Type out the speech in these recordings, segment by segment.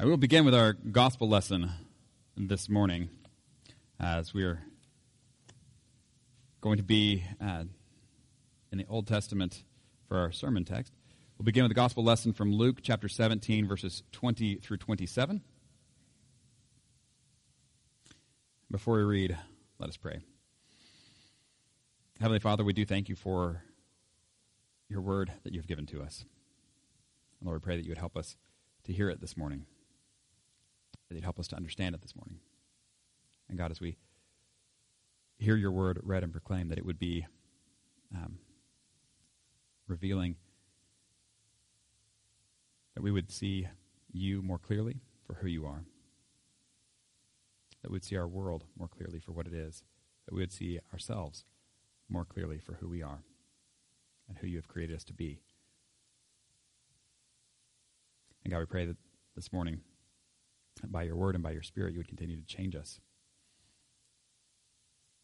I will begin with our gospel lesson this morning as we are going to be uh, in the Old Testament for our sermon text. We'll begin with the gospel lesson from Luke chapter 17, verses 20 through 27. Before we read, let us pray. Heavenly Father, we do thank you for your word that you've given to us. And Lord, we pray that you would help us to hear it this morning that you'd help us to understand it this morning. And God, as we hear your word read and proclaimed, that it would be um, revealing, that we would see you more clearly for who you are, that we would see our world more clearly for what it is, that we would see ourselves more clearly for who we are and who you have created us to be. And God, we pray that this morning by your word and by your spirit, you would continue to change us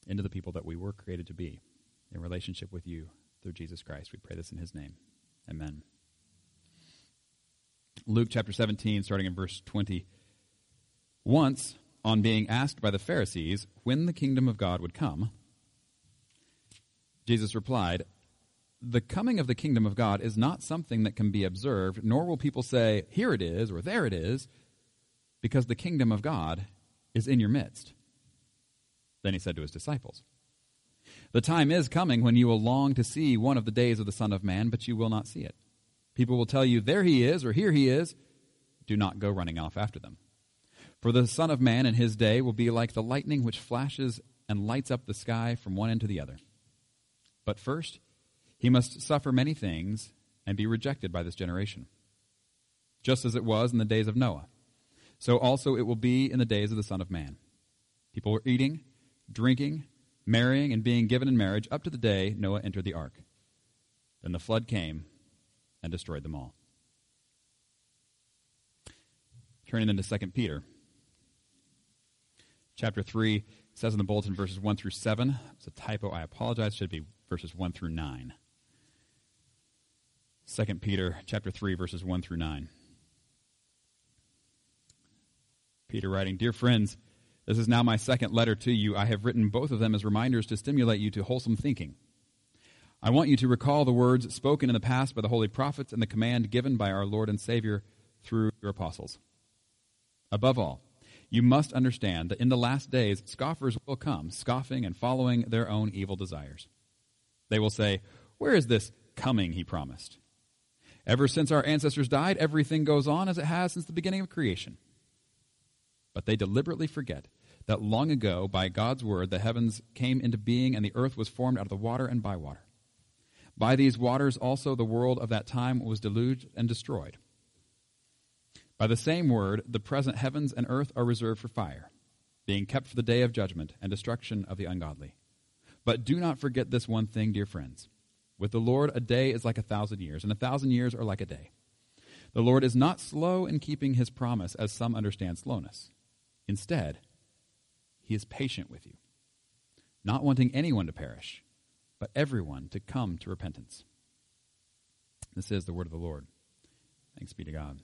into the people that we were created to be in relationship with you through Jesus Christ. We pray this in his name. Amen. Luke chapter 17, starting in verse 20. Once, on being asked by the Pharisees when the kingdom of God would come, Jesus replied, The coming of the kingdom of God is not something that can be observed, nor will people say, Here it is, or there it is because the kingdom of God is in your midst. Then he said to his disciples, The time is coming when you will long to see one of the days of the Son of Man, but you will not see it. People will tell you, There he is, or Here he is. Do not go running off after them. For the Son of Man in his day will be like the lightning which flashes and lights up the sky from one end to the other. But first, he must suffer many things and be rejected by this generation, just as it was in the days of Noah. So also it will be in the days of the Son of Man. People were eating, drinking, marrying, and being given in marriage up to the day Noah entered the ark. Then the flood came and destroyed them all. Turning then to 2 Peter. Chapter 3 says in the bulletin verses 1 through 7. It's a typo. I apologize. Should be verses 1 through 9. 2 Peter chapter 3 verses 1 through 9. Peter writing, Dear friends, this is now my second letter to you. I have written both of them as reminders to stimulate you to wholesome thinking. I want you to recall the words spoken in the past by the holy prophets and the command given by our Lord and Savior through your apostles. Above all, you must understand that in the last days scoffers will come, scoffing and following their own evil desires. They will say, Where is this coming he promised? Ever since our ancestors died, everything goes on as it has since the beginning of creation. But they deliberately forget that long ago, by God's word, the heavens came into being and the earth was formed out of the water and by water. By these waters also the world of that time was deluged and destroyed. By the same word, the present heavens and earth are reserved for fire, being kept for the day of judgment and destruction of the ungodly. But do not forget this one thing, dear friends. With the Lord, a day is like a thousand years, and a thousand years are like a day. The Lord is not slow in keeping his promise, as some understand slowness Instead, he is patient with you, not wanting anyone to perish, but everyone to come to repentance. This is the word of the Lord. Thanks be to God.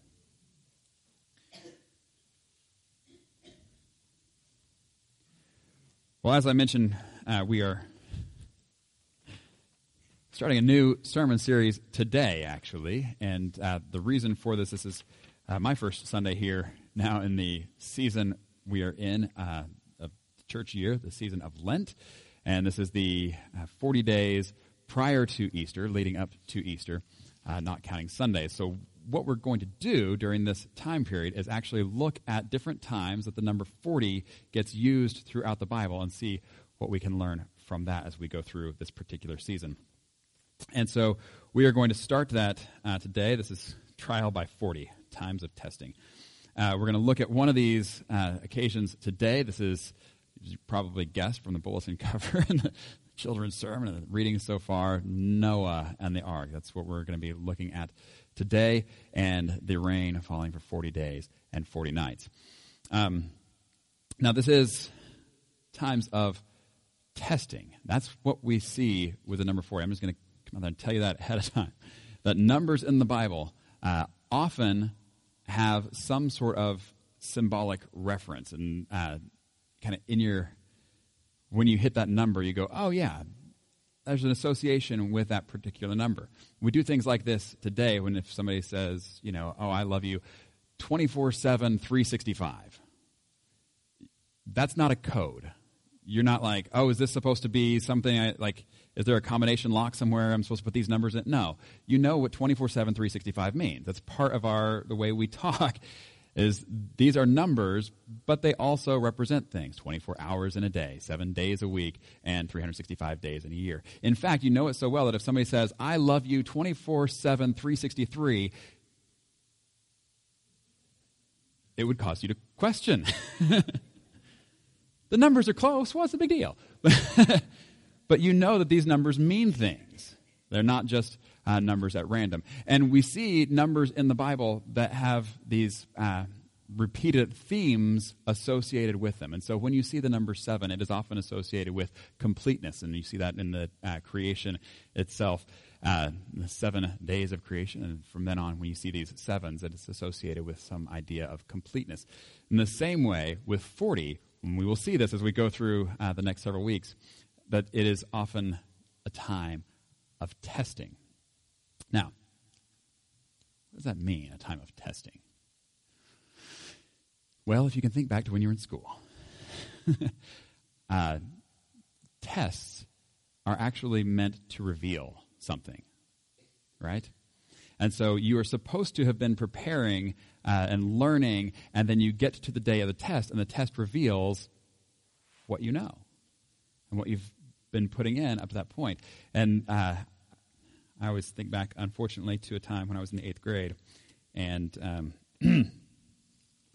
Well, as I mentioned, uh, we are starting a new sermon series today, actually. And uh, the reason for this, this is uh, my first Sunday here now in the season we are in uh, a church year, the season of Lent, and this is the uh, 40 days prior to Easter, leading up to Easter, uh, not counting Sundays. So, what we're going to do during this time period is actually look at different times that the number 40 gets used throughout the Bible and see what we can learn from that as we go through this particular season. And so, we are going to start that uh, today. This is trial by 40 times of testing. Uh, we're going to look at one of these uh, occasions today. This is, you probably guessed from the bulletin cover and the children's sermon and the reading so far, Noah and the ark. That's what we're going to be looking at today, and the rain falling for 40 days and 40 nights. Um, now, this is times of testing. That's what we see with the number 40. I'm just going to come out and tell you that ahead of time. That numbers in the Bible uh, often have some sort of symbolic reference and uh, kind of in your when you hit that number you go oh yeah there's an association with that particular number. We do things like this today when if somebody says you know oh i love you 24 7 365 that's not a code. You're not like oh is this supposed to be something I, like is there a combination lock somewhere i'm supposed to put these numbers in no you know what 24 7 365 means that's part of our the way we talk is these are numbers, but they also represent things 24 hours in a day, seven days a week, and 365 days in a year. In fact, you know it so well that if somebody says, I love you 24 7, 363, it would cause you to question. the numbers are close. What's the big deal? but you know that these numbers mean things. They're not just uh, numbers at random. And we see numbers in the Bible that have these uh, repeated themes associated with them. And so when you see the number seven, it is often associated with completeness. And you see that in the uh, creation itself. Uh, the seven days of creation, and from then on, when you see these sevens, it's associated with some idea of completeness. In the same way, with 40, we will see this as we go through uh, the next several weeks, that it is often a time of testing. Now, what does that mean, a time of testing? Well, if you can think back to when you were in school, uh, tests are actually meant to reveal something, right? And so you are supposed to have been preparing uh, and learning, and then you get to the day of the test, and the test reveals what you know and what you've been putting in up to that point. And uh, I always think back, unfortunately, to a time when I was in the eighth grade. And um,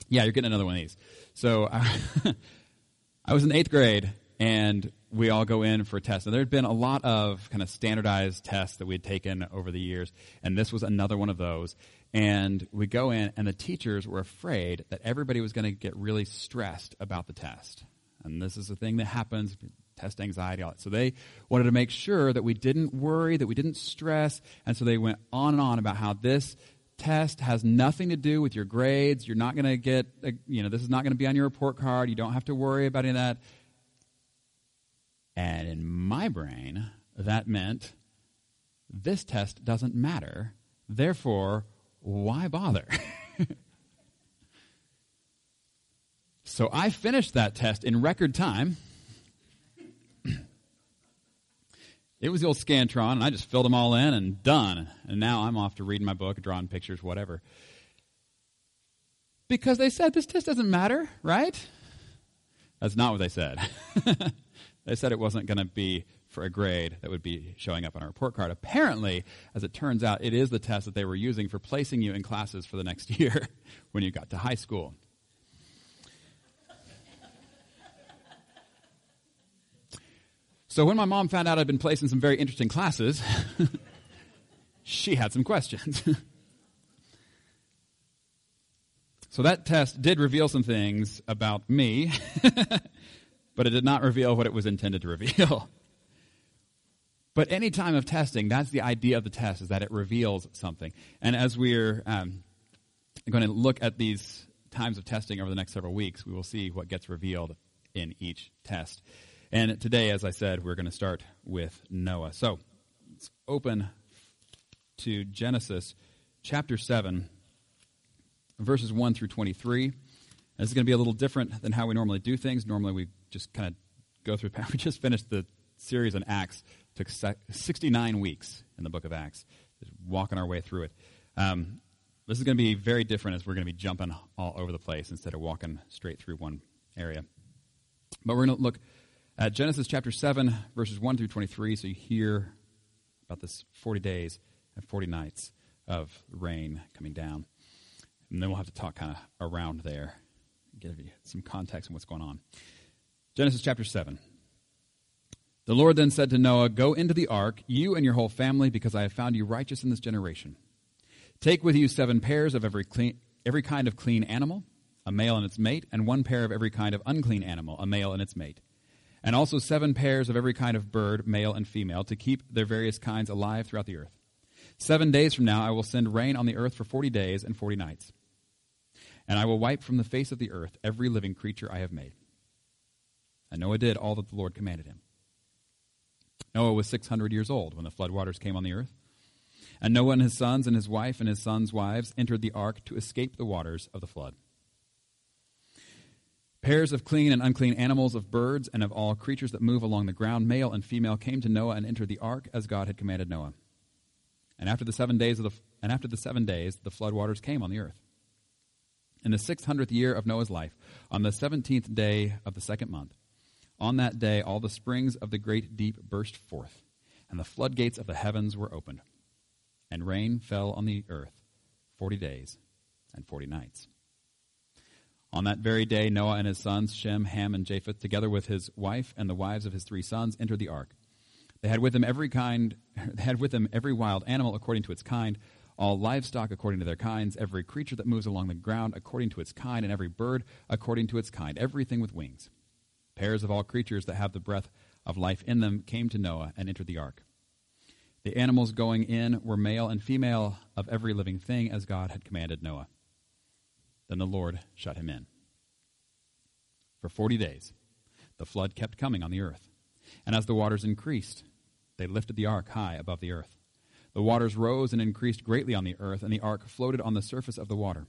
yeah, you're getting another one of these. So I, I was in eighth grade, and we all go in for a test. And there had been a lot of kind of standardized tests that we had taken over the years, and this was another one of those. And we go in, and the teachers were afraid that everybody was going to get really stressed about the test. And this is a thing that happens test anxiety. All so they wanted to make sure that we didn't worry, that we didn't stress. And so they went on and on about how this test has nothing to do with your grades. You're not going to get, a, you know, this is not going to be on your report card. You don't have to worry about any of that. And in my brain, that meant this test doesn't matter. Therefore, why bother? so I finished that test in record time it was the old Scantron, and I just filled them all in and done. And now I'm off to reading my book, drawing pictures, whatever. Because they said this test doesn't matter, right? That's not what they said. they said it wasn't going to be for a grade that would be showing up on a report card. Apparently, as it turns out, it is the test that they were using for placing you in classes for the next year when you got to high school. So when my mom found out I'd been placed in some very interesting classes, she had some questions. so that test did reveal some things about me, but it did not reveal what it was intended to reveal. But any time of testing, that's the idea of the test, is that it reveals something. And as we're um, going to look at these times of testing over the next several weeks, we will see what gets revealed in each test. And today, as I said, we're going to start with Noah. So let's open to Genesis chapter 7, verses 1 through 23. This is going to be a little different than how we normally do things. Normally, we just kind of go through. We just finished the series on Acts. It took 69 weeks in the book of Acts, just walking our way through it. Um, this is going to be very different as we're going to be jumping all over the place instead of walking straight through one area. But we're going to look at Genesis chapter 7, verses 1 through 23, so you hear about this 40 days and 40 nights of rain coming down. And then we'll have to talk kind of around there, give you some context on what's going on. Genesis chapter 7. The Lord then said to Noah, Go into the ark, you and your whole family, because I have found you righteous in this generation. Take with you seven pairs of every, clean, every kind of clean animal, a male and its mate, and one pair of every kind of unclean animal, a male and its mate and also seven pairs of every kind of bird, male and female, to keep their various kinds alive throughout the earth. Seven days from now I will send rain on the earth for forty days and forty nights. And I will wipe from the face of the earth every living creature I have made. And Noah did all that the Lord commanded him. Noah was 600 years old when the floodwaters came on the earth. And Noah and his sons and his wife and his sons' wives entered the ark to escape the waters of the flood. Pairs of clean and unclean animals, of birds, and of all creatures that move along the ground, male and female, came to Noah and entered the ark as God had commanded Noah. And after the seven days of the and after the seven days, the floodwaters came on the earth. In the six hundredth year of Noah's life, on the seventeenth day of the second month, on that day all the springs of the great deep burst forth, and the floodgates of the heavens were opened, and rain fell on the earth forty days and forty nights. On that very day, Noah and his sons, Shem, Ham, and Japheth, together with his wife and the wives of his three sons, entered the ark. They had with them every kind, they had with them every wild animal according to its kind, all livestock according to their kinds, every creature that moves along the ground according to its kind, and every bird according to its kind, everything with wings. Pairs of all creatures that have the breath of life in them came to Noah and entered the ark. The animals going in were male and female of every living thing as God had commanded Noah. Then the Lord shut him in. For forty days, the flood kept coming on the earth. And as the waters increased, they lifted the ark high above the earth. The waters rose and increased greatly on the earth, and the ark floated on the surface of the water.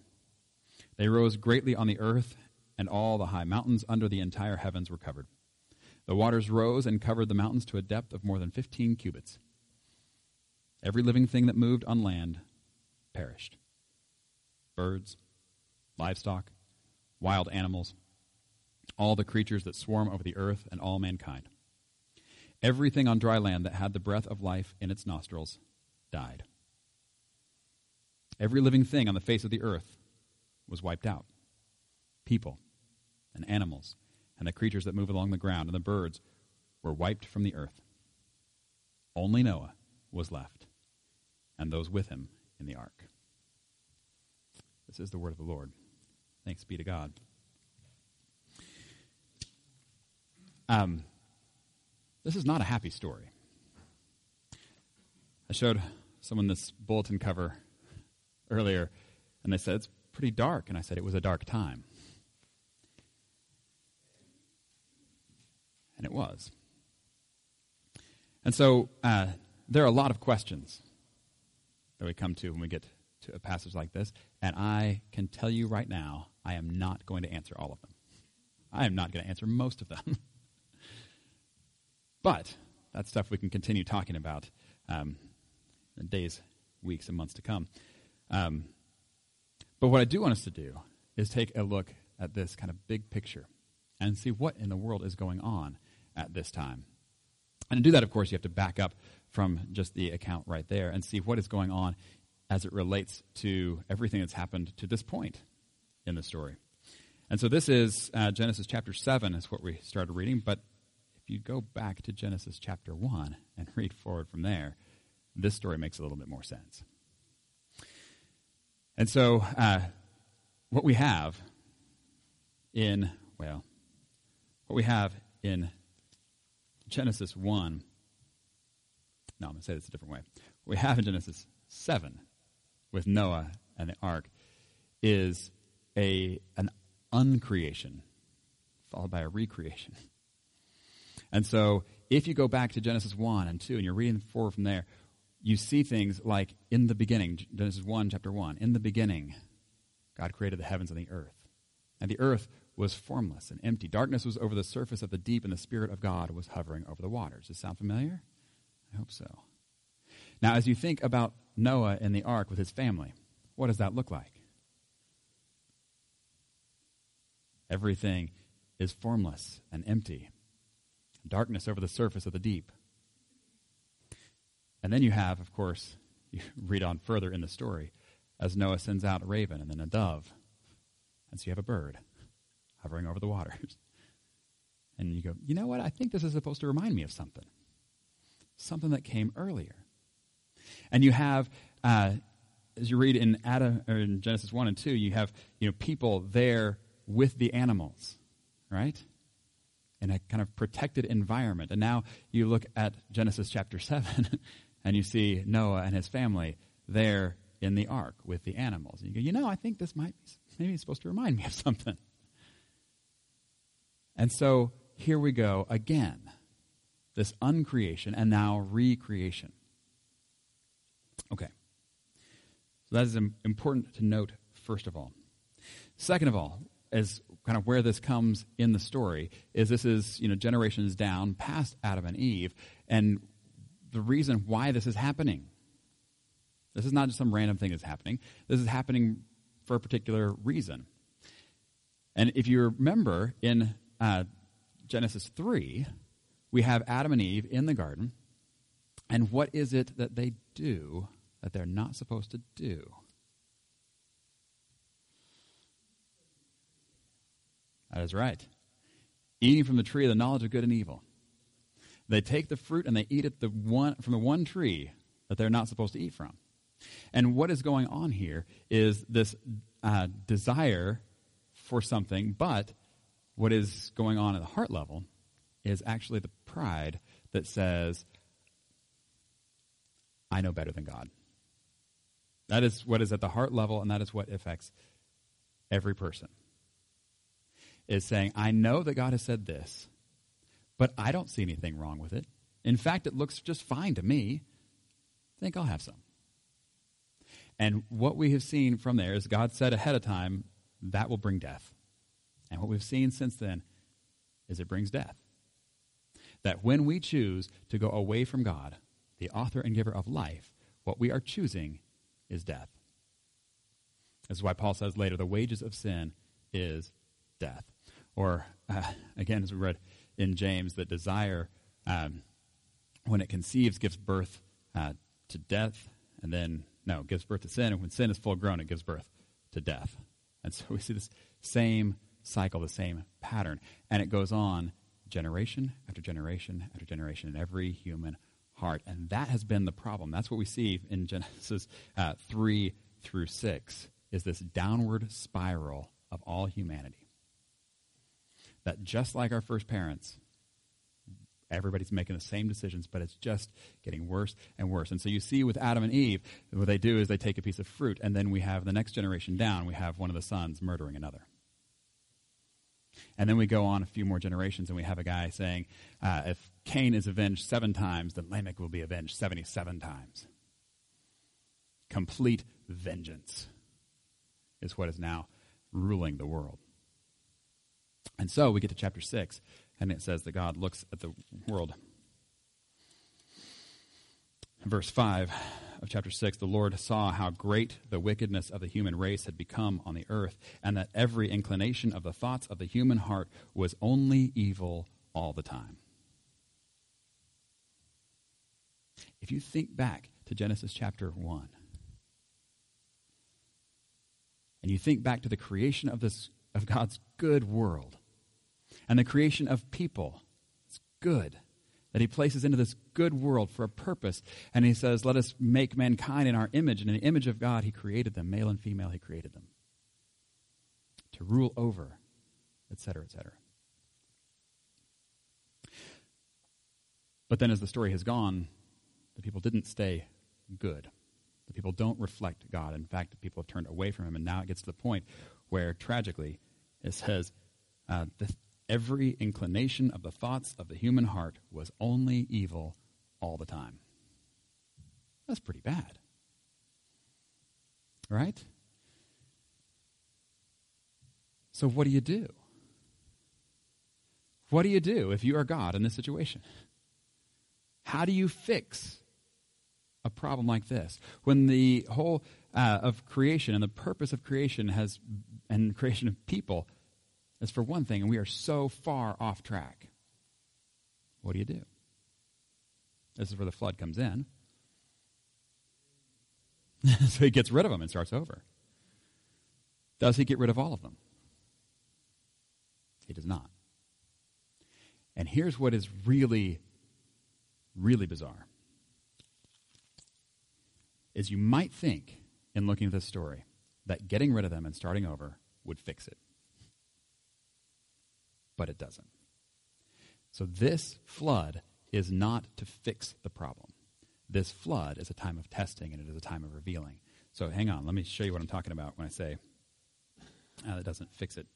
They rose greatly on the earth, and all the high mountains under the entire heavens were covered. The waters rose and covered the mountains to a depth of more than fifteen cubits. Every living thing that moved on land perished birds, livestock, wild animals, all the creatures that swarm over the earth, and all mankind. Everything on dry land that had the breath of life in its nostrils died. Every living thing on the face of the earth was wiped out people and animals and the creatures that move along the ground and the birds were wiped from the earth. Only Noah was left, and those with him in the ark. This is the word of the Lord. Thanks be to God. Um, this is not a happy story. I showed someone this bulletin cover earlier, and they said it's pretty dark, and I said it was a dark time. And it was. And so uh, there are a lot of questions that we come to when we get to a passage like this, and I can tell you right now, I am not going to answer all of them. I am not going to answer most of them. but that's stuff we can continue talking about um, in days, weeks, and months to come. Um, but what I do want us to do is take a look at this kind of big picture and see what in the world is going on at this time. And to do that, of course, you have to back up from just the account right there and see what is going on as it relates to everything that's happened to this point in the story. And so this is uh, Genesis chapter 7 is what we started reading, but if you go back to Genesis chapter 1 and read forward from there, this story makes a little bit more sense. And so uh, what we have in, well, what we have in Genesis 1, no, I'm going to say this a different way. What we have in Genesis 7 with Noah and the ark is a an uncreation followed by a recreation. And so if you go back to Genesis 1 and 2 and you're reading forward from there, you see things like in the beginning, Genesis 1, chapter 1, in the beginning, God created the heavens and the earth. And the earth was formless and empty. Darkness was over the surface of the deep, and the Spirit of God was hovering over the waters. Does this sound familiar? I hope so. Now, as you think about Noah in the ark with his family, what does that look like? Everything is formless and empty, darkness over the surface of the deep. And then you have, of course, you read on further in the story, as Noah sends out a raven and then a dove. And so you have a bird hovering over the waters. And you go, you know what? I think this is supposed to remind me of something. Something that came earlier. And you have, uh, as you read in Adam or in Genesis one and two, you have you know people there with the animals, right? In a kind of protected environment. And now you look at Genesis chapter seven, and you see Noah and his family there in the ark with the animals. And you go, you know, I think this might be maybe he's supposed to remind me of something. And so here we go again this uncreation and now recreation. Okay. So that is important to note, first of all. Second of all, as kind of where this comes in the story, is this is, you know, generations down past Adam and Eve, and the reason why this is happening. This is not just some random thing that's happening. This is happening for a particular reason. And if you remember in uh, Genesis 3, we have Adam and Eve in the garden, and what is it that they do that they're not supposed to do? That is right. Eating from the tree of the knowledge of good and evil. They take the fruit and they eat it the one, from the one tree that they're not supposed to eat from. And what is going on here is this uh, desire for something, but what is going on at the heart level is actually the pride that says, I know better than God. That is what is at the heart level, and that is what affects every person. Is saying, I know that God has said this, but I don't see anything wrong with it. In fact, it looks just fine to me. I think I'll have some. And what we have seen from there is God said ahead of time that will bring death. And what we've seen since then is it brings death. That when we choose to go away from God, the author and giver of life, what we are choosing is death. This is why Paul says later, the wages of sin is death. Or, uh, again, as we read in James, that desire, um, when it conceives, gives birth uh, to death, and then, no, gives birth to sin, and when sin is full grown, it gives birth to death. And so we see this same cycle, the same pattern. And it goes on generation after generation after generation in every human heart. And that has been the problem. That's what we see in Genesis uh, 3 through 6, is this downward spiral of all humanity. That just like our first parents, everybody's making the same decisions, but it's just getting worse and worse. And so you see with Adam and Eve, what they do is they take a piece of fruit, and then we have the next generation down, we have one of the sons murdering another. And then we go on a few more generations and we have a guy saying, uh, if Cain is avenged seven times, then Lamech will be avenged 77 times. Complete vengeance is what is now ruling the world. And so we get to chapter 6, and it says that God looks at the world. Verse 5 of chapter 6, the Lord saw how great the wickedness of the human race had become on the earth, and that every inclination of the thoughts of the human heart was only evil all the time. If you think back to Genesis chapter 1, and you think back to the creation of this of God's good world and the creation of people, it's good that he places into this good world for a purpose. And he says, Let us make mankind in our image. And in the image of God, he created them. Male and female, he created them. To rule over, etc., etc. But then as the story has gone, the people didn't stay good. The people don't reflect God. In fact, the people have turned away from him. And now it gets to the point where, tragically, it says, uh, the, every inclination of the thoughts of the human heart was only evil all the time. That's pretty bad. Right? So, what do you do? What do you do if you are God in this situation? How do you fix a problem like this when the whole uh, of creation and the purpose of creation has and creation of people that's for one thing, and we are so far off track. What do you do? This is where the flood comes in. so he gets rid of them and starts over. Does he get rid of all of them? He does not. And here's what is really, really bizarre. Is you might think, in looking at this story, that getting rid of them and starting over would fix it but it doesn't. So this flood is not to fix the problem. This flood is a time of testing and it is a time of revealing. So hang on, let me show you what I'm talking about when I say Uh, that doesn't fix it.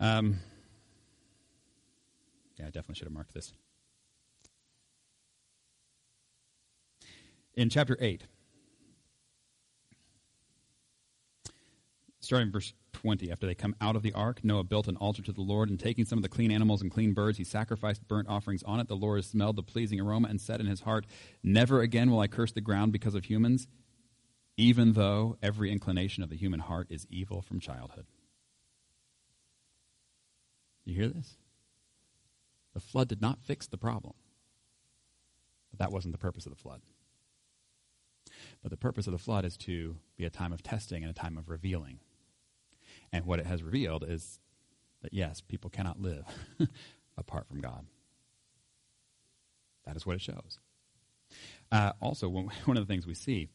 Um, yeah, I definitely should have marked this. In chapter 8, starting verse 20, after they come out of the ark, Noah built an altar to the Lord, and taking some of the clean animals and clean birds, he sacrificed burnt offerings on it. The Lord smelled the pleasing aroma and said in his heart, Never again will I curse the ground because of humans, even though every inclination of the human heart is evil from childhood. You hear this? The flood did not fix the problem. But that wasn't the purpose of the flood. But the purpose of the flood is to be a time of testing and a time of revealing. And what it has revealed is that, yes, people cannot live apart from God. That is what it shows. Uh, also, one of the things we see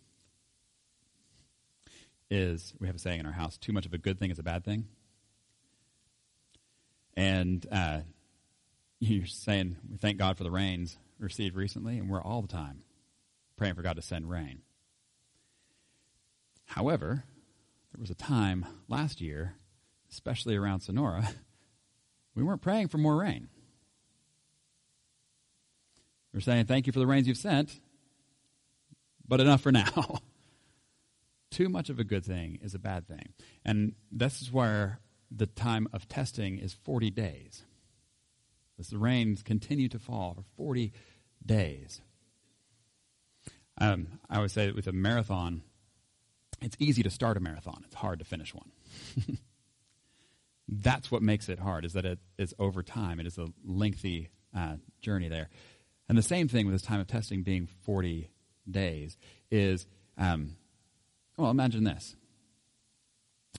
is we have a saying in our house too much of a good thing is a bad thing. And uh, you're saying we thank God for the rains received recently, and we're all the time praying for God to send rain. However, there was a time last year, especially around Sonora, we weren't praying for more rain. We're saying thank you for the rains you've sent, but enough for now. Too much of a good thing is a bad thing. And this is where the time of testing is 40 days. As the rains continue to fall for 40 days. Um, I would say with a marathon, it's easy to start a marathon. It's hard to finish one. That's what makes it hard, is that it is over time. It is a lengthy uh, journey there. And the same thing with this time of testing being 40 days is, um, well, imagine this.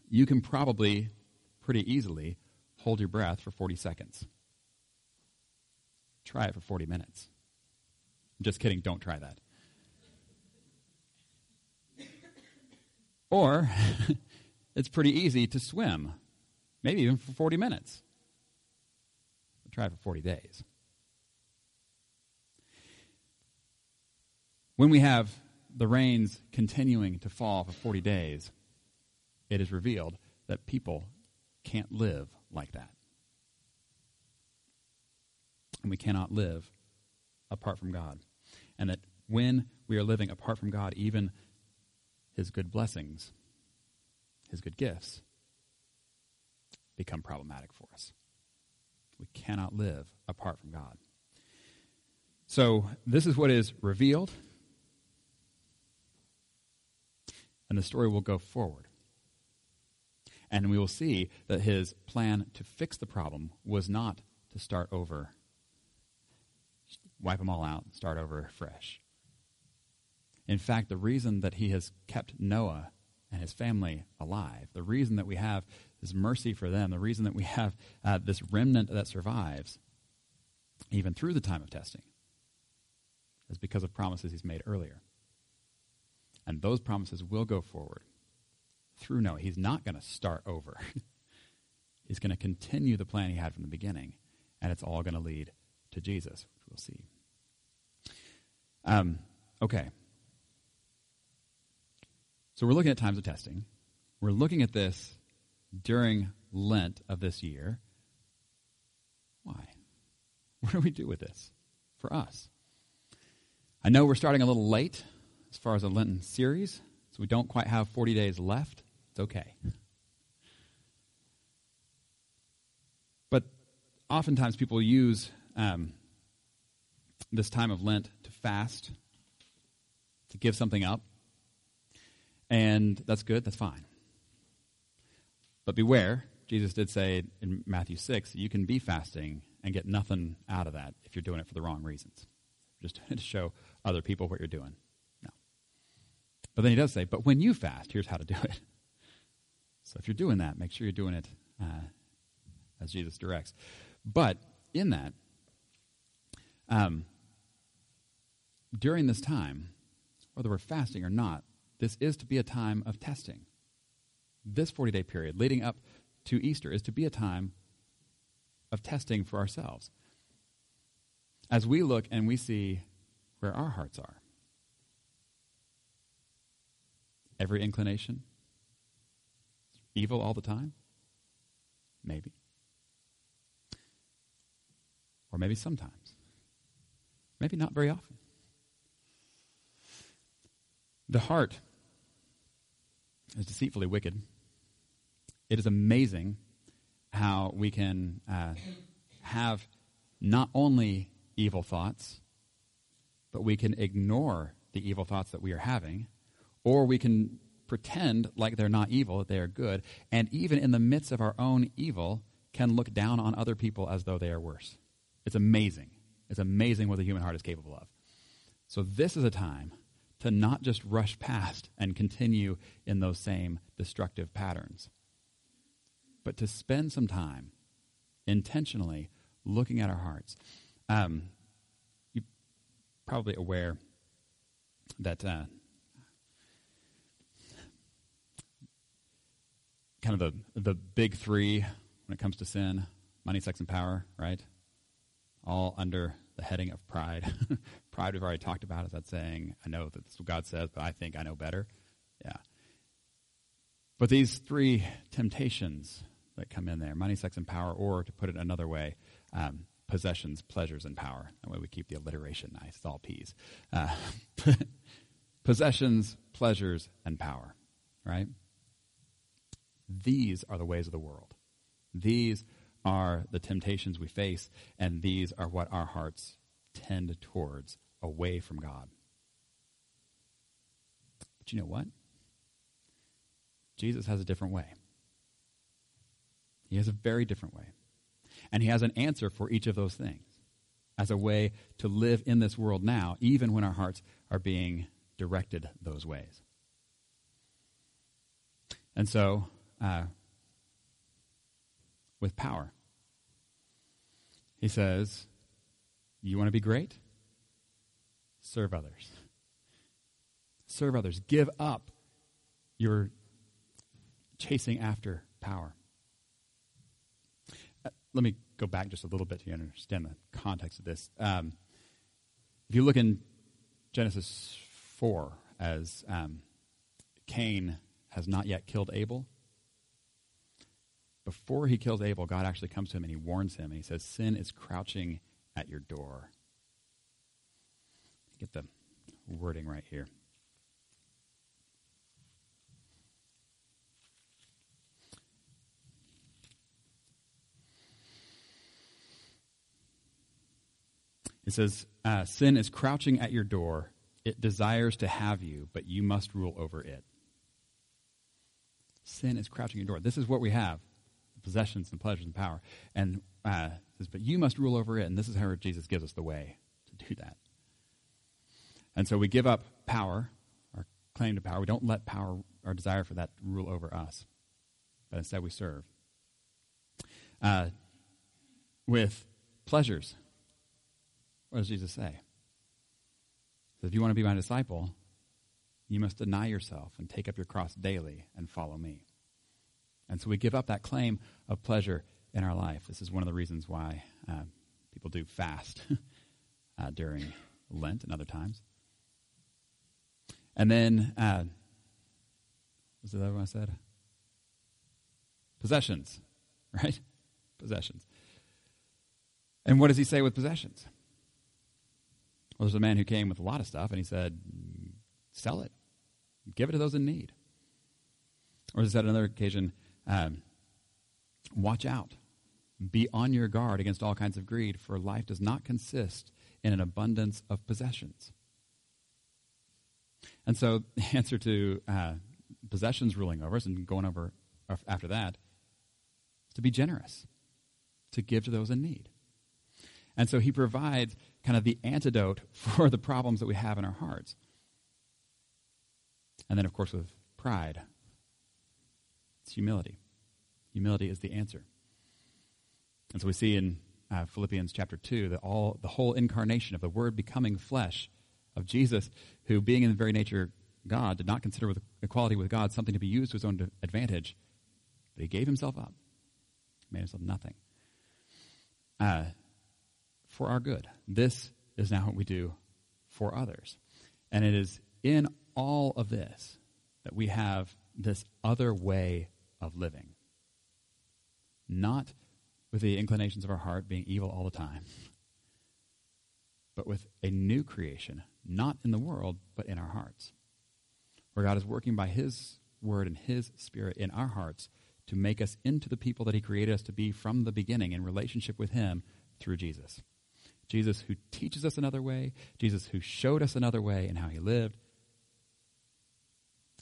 You can probably pretty easily hold your breath for 40 seconds. Try it for 40 minutes. I'm just kidding, don't try that. Or it's pretty easy to swim, maybe even for 40 minutes. try it for 40 days. When we have the rains continuing to fall for 40 days, it is revealed that people can't live like that. And we cannot live apart from God. And that when we are living apart from God, even his good blessings, his good gifts, become problematic for us. We cannot live apart from God. So, this is what is revealed, and the story will go forward. And we will see that his plan to fix the problem was not to start over, wipe them all out, start over fresh. In fact, the reason that he has kept Noah and his family alive, the reason that we have his mercy for them, the reason that we have uh, this remnant that survives, even through the time of testing, is because of promises he's made earlier. And those promises will go forward through Noah. He's not going to start over. He's going to continue the plan he had from the beginning, and it's all going to lead to Jesus, which we'll see. Um, okay. So we're looking at times of testing. We're looking at this during Lent of this year. Why? What do we do with this for us? I know we're starting a little late as far as a Lenten series, so we don't quite have 40 days left. It's okay. But oftentimes people use um, this time of Lent to fast, to give something up. And that's good, that's fine. But beware, Jesus did say in Matthew 6, you can be fasting and get nothing out of that if you're doing it for the wrong reasons. Just to show other people what you're doing. No. But then he does say, but when you fast, here's how to do it. So if you're doing that, make sure you're doing it uh, as Jesus directs. But in that, um, during this time, whether we're fasting or not, this is to be a time of testing. This 40 day period leading up to Easter is to be a time of testing for ourselves. As we look and we see where our hearts are, every inclination, evil all the time? Maybe. Or maybe sometimes. Maybe not very often. The heart is deceitfully wicked. It is amazing how we can uh, have not only evil thoughts, but we can ignore the evil thoughts that we are having, or we can pretend like they're not evil, that they are good, and even in the midst of our own evil, can look down on other people as though they are worse. It's amazing. It's amazing what the human heart is capable of. So, this is a time to not just rush past and continue in those same destructive patterns, but to spend some time intentionally looking at our hearts. Um, you're probably aware that uh, kind of the the big three when it comes to sin: money, sex, and power. Right? All under the heading of pride. pride we've already talked about. Is that saying, "I know that this is what God says, but I think I know better"? Yeah. But these three temptations that come in there: money, sex, and power, or to put it another way, um, possessions, pleasures, and power. That way we keep the alliteration nice. It's all P's. Uh, possessions, pleasures, and power. Right? These are the ways of the world. These are the temptations we face, and these are what our hearts tend towards away from God. But you know what? Jesus has a different way. He has a very different way. And he has an answer for each of those things as a way to live in this world now, even when our hearts are being directed those ways. And so, uh, with power, he says, You want to be great? Serve others. Serve others. Give up your chasing after power. Uh, let me go back just a little bit to understand the context of this. Um, if you look in Genesis 4, as um, Cain has not yet killed Abel, before he kills Abel, God actually comes to him and he warns him and he says, Sin is crouching at your door. Get the wording right here. It says, uh, Sin is crouching at your door. It desires to have you, but you must rule over it. Sin is crouching at your door. This is what we have possessions and pleasures and power. And uh, says, but you must rule over it. And this is how Jesus gives us the way to do that. And so we give up power, our claim to power. We don't let power, our desire for that, rule over us, but instead we serve. Uh, with pleasures, what does Jesus say? He if you want to be my disciple, you must deny yourself and take up your cross daily and follow me. And so we give up that claim of pleasure in our life. This is one of the reasons why uh, people do fast uh, during Lent and other times. And then, uh, was other one I said? Possessions, right? Possessions. And what does he say with possessions? Well, there's a man who came with a lot of stuff, and he said, sell it, give it to those in need. Or is that another occasion, um, watch out. Be on your guard against all kinds of greed, for life does not consist in an abundance of possessions. And so, the answer to uh, possessions ruling over us and going over after that is to be generous, to give to those in need. And so, he provides kind of the antidote for the problems that we have in our hearts. And then, of course, with pride, it's humility. Humility is the answer. And so we see in uh, Philippians chapter 2 that all the whole incarnation of the Word becoming flesh of Jesus, who, being in the very nature God, did not consider with equality with God something to be used to his own advantage, but he gave himself up, made himself nothing. Uh, for our good. This is now what we do for others. And it is in all of this that we have this other way of living. Not with the inclinations of our heart being evil all the time, but with a new creation, not in the world, but in our hearts. Where God is working by His word and His Spirit in our hearts to make us into the people that He created us to be from the beginning in relationship with Him through Jesus. Jesus who teaches us another way, Jesus who showed us another way in how He lived,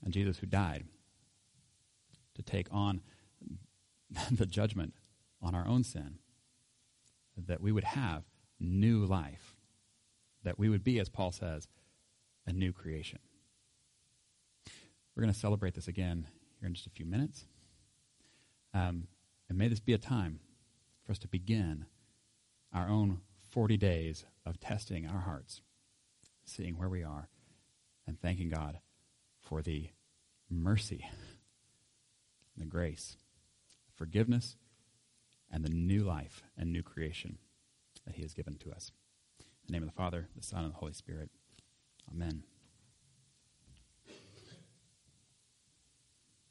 and Jesus who died to take on the judgment on our own sin, that we would have new life, that we would be, as Paul says, a new creation. We're going to celebrate this again here in just a few minutes. Um, and may this be a time for us to begin our own 40 days of testing our hearts, seeing where we are, and thanking God for the mercy, the grace, forgiveness, and the new life and new creation that He has given to us. In the name of the Father, the Son, and the Holy Spirit. Amen.